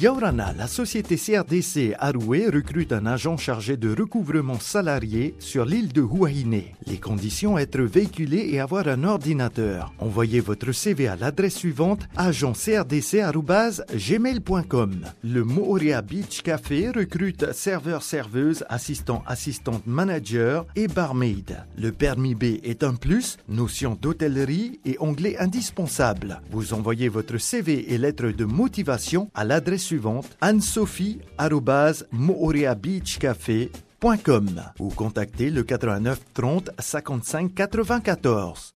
Yaurana, la société CRDC Aroué recrute un agent chargé de recouvrement salarié sur l'île de Huahine. Les conditions être véhiculé et avoir un ordinateur. Envoyez votre CV à l'adresse suivante agentcrdc@gmail.com. Le Moorea Beach Café recrute serveur serveuse, assistant assistante manager et barmaid. Le permis B est un plus, notion d'hôtellerie et anglais indispensable. Vous envoyez votre CV et lettre de motivation à l'adresse suivante anne-sophie@mooreabeachcafé.com ou contactez le 89 30 55 94.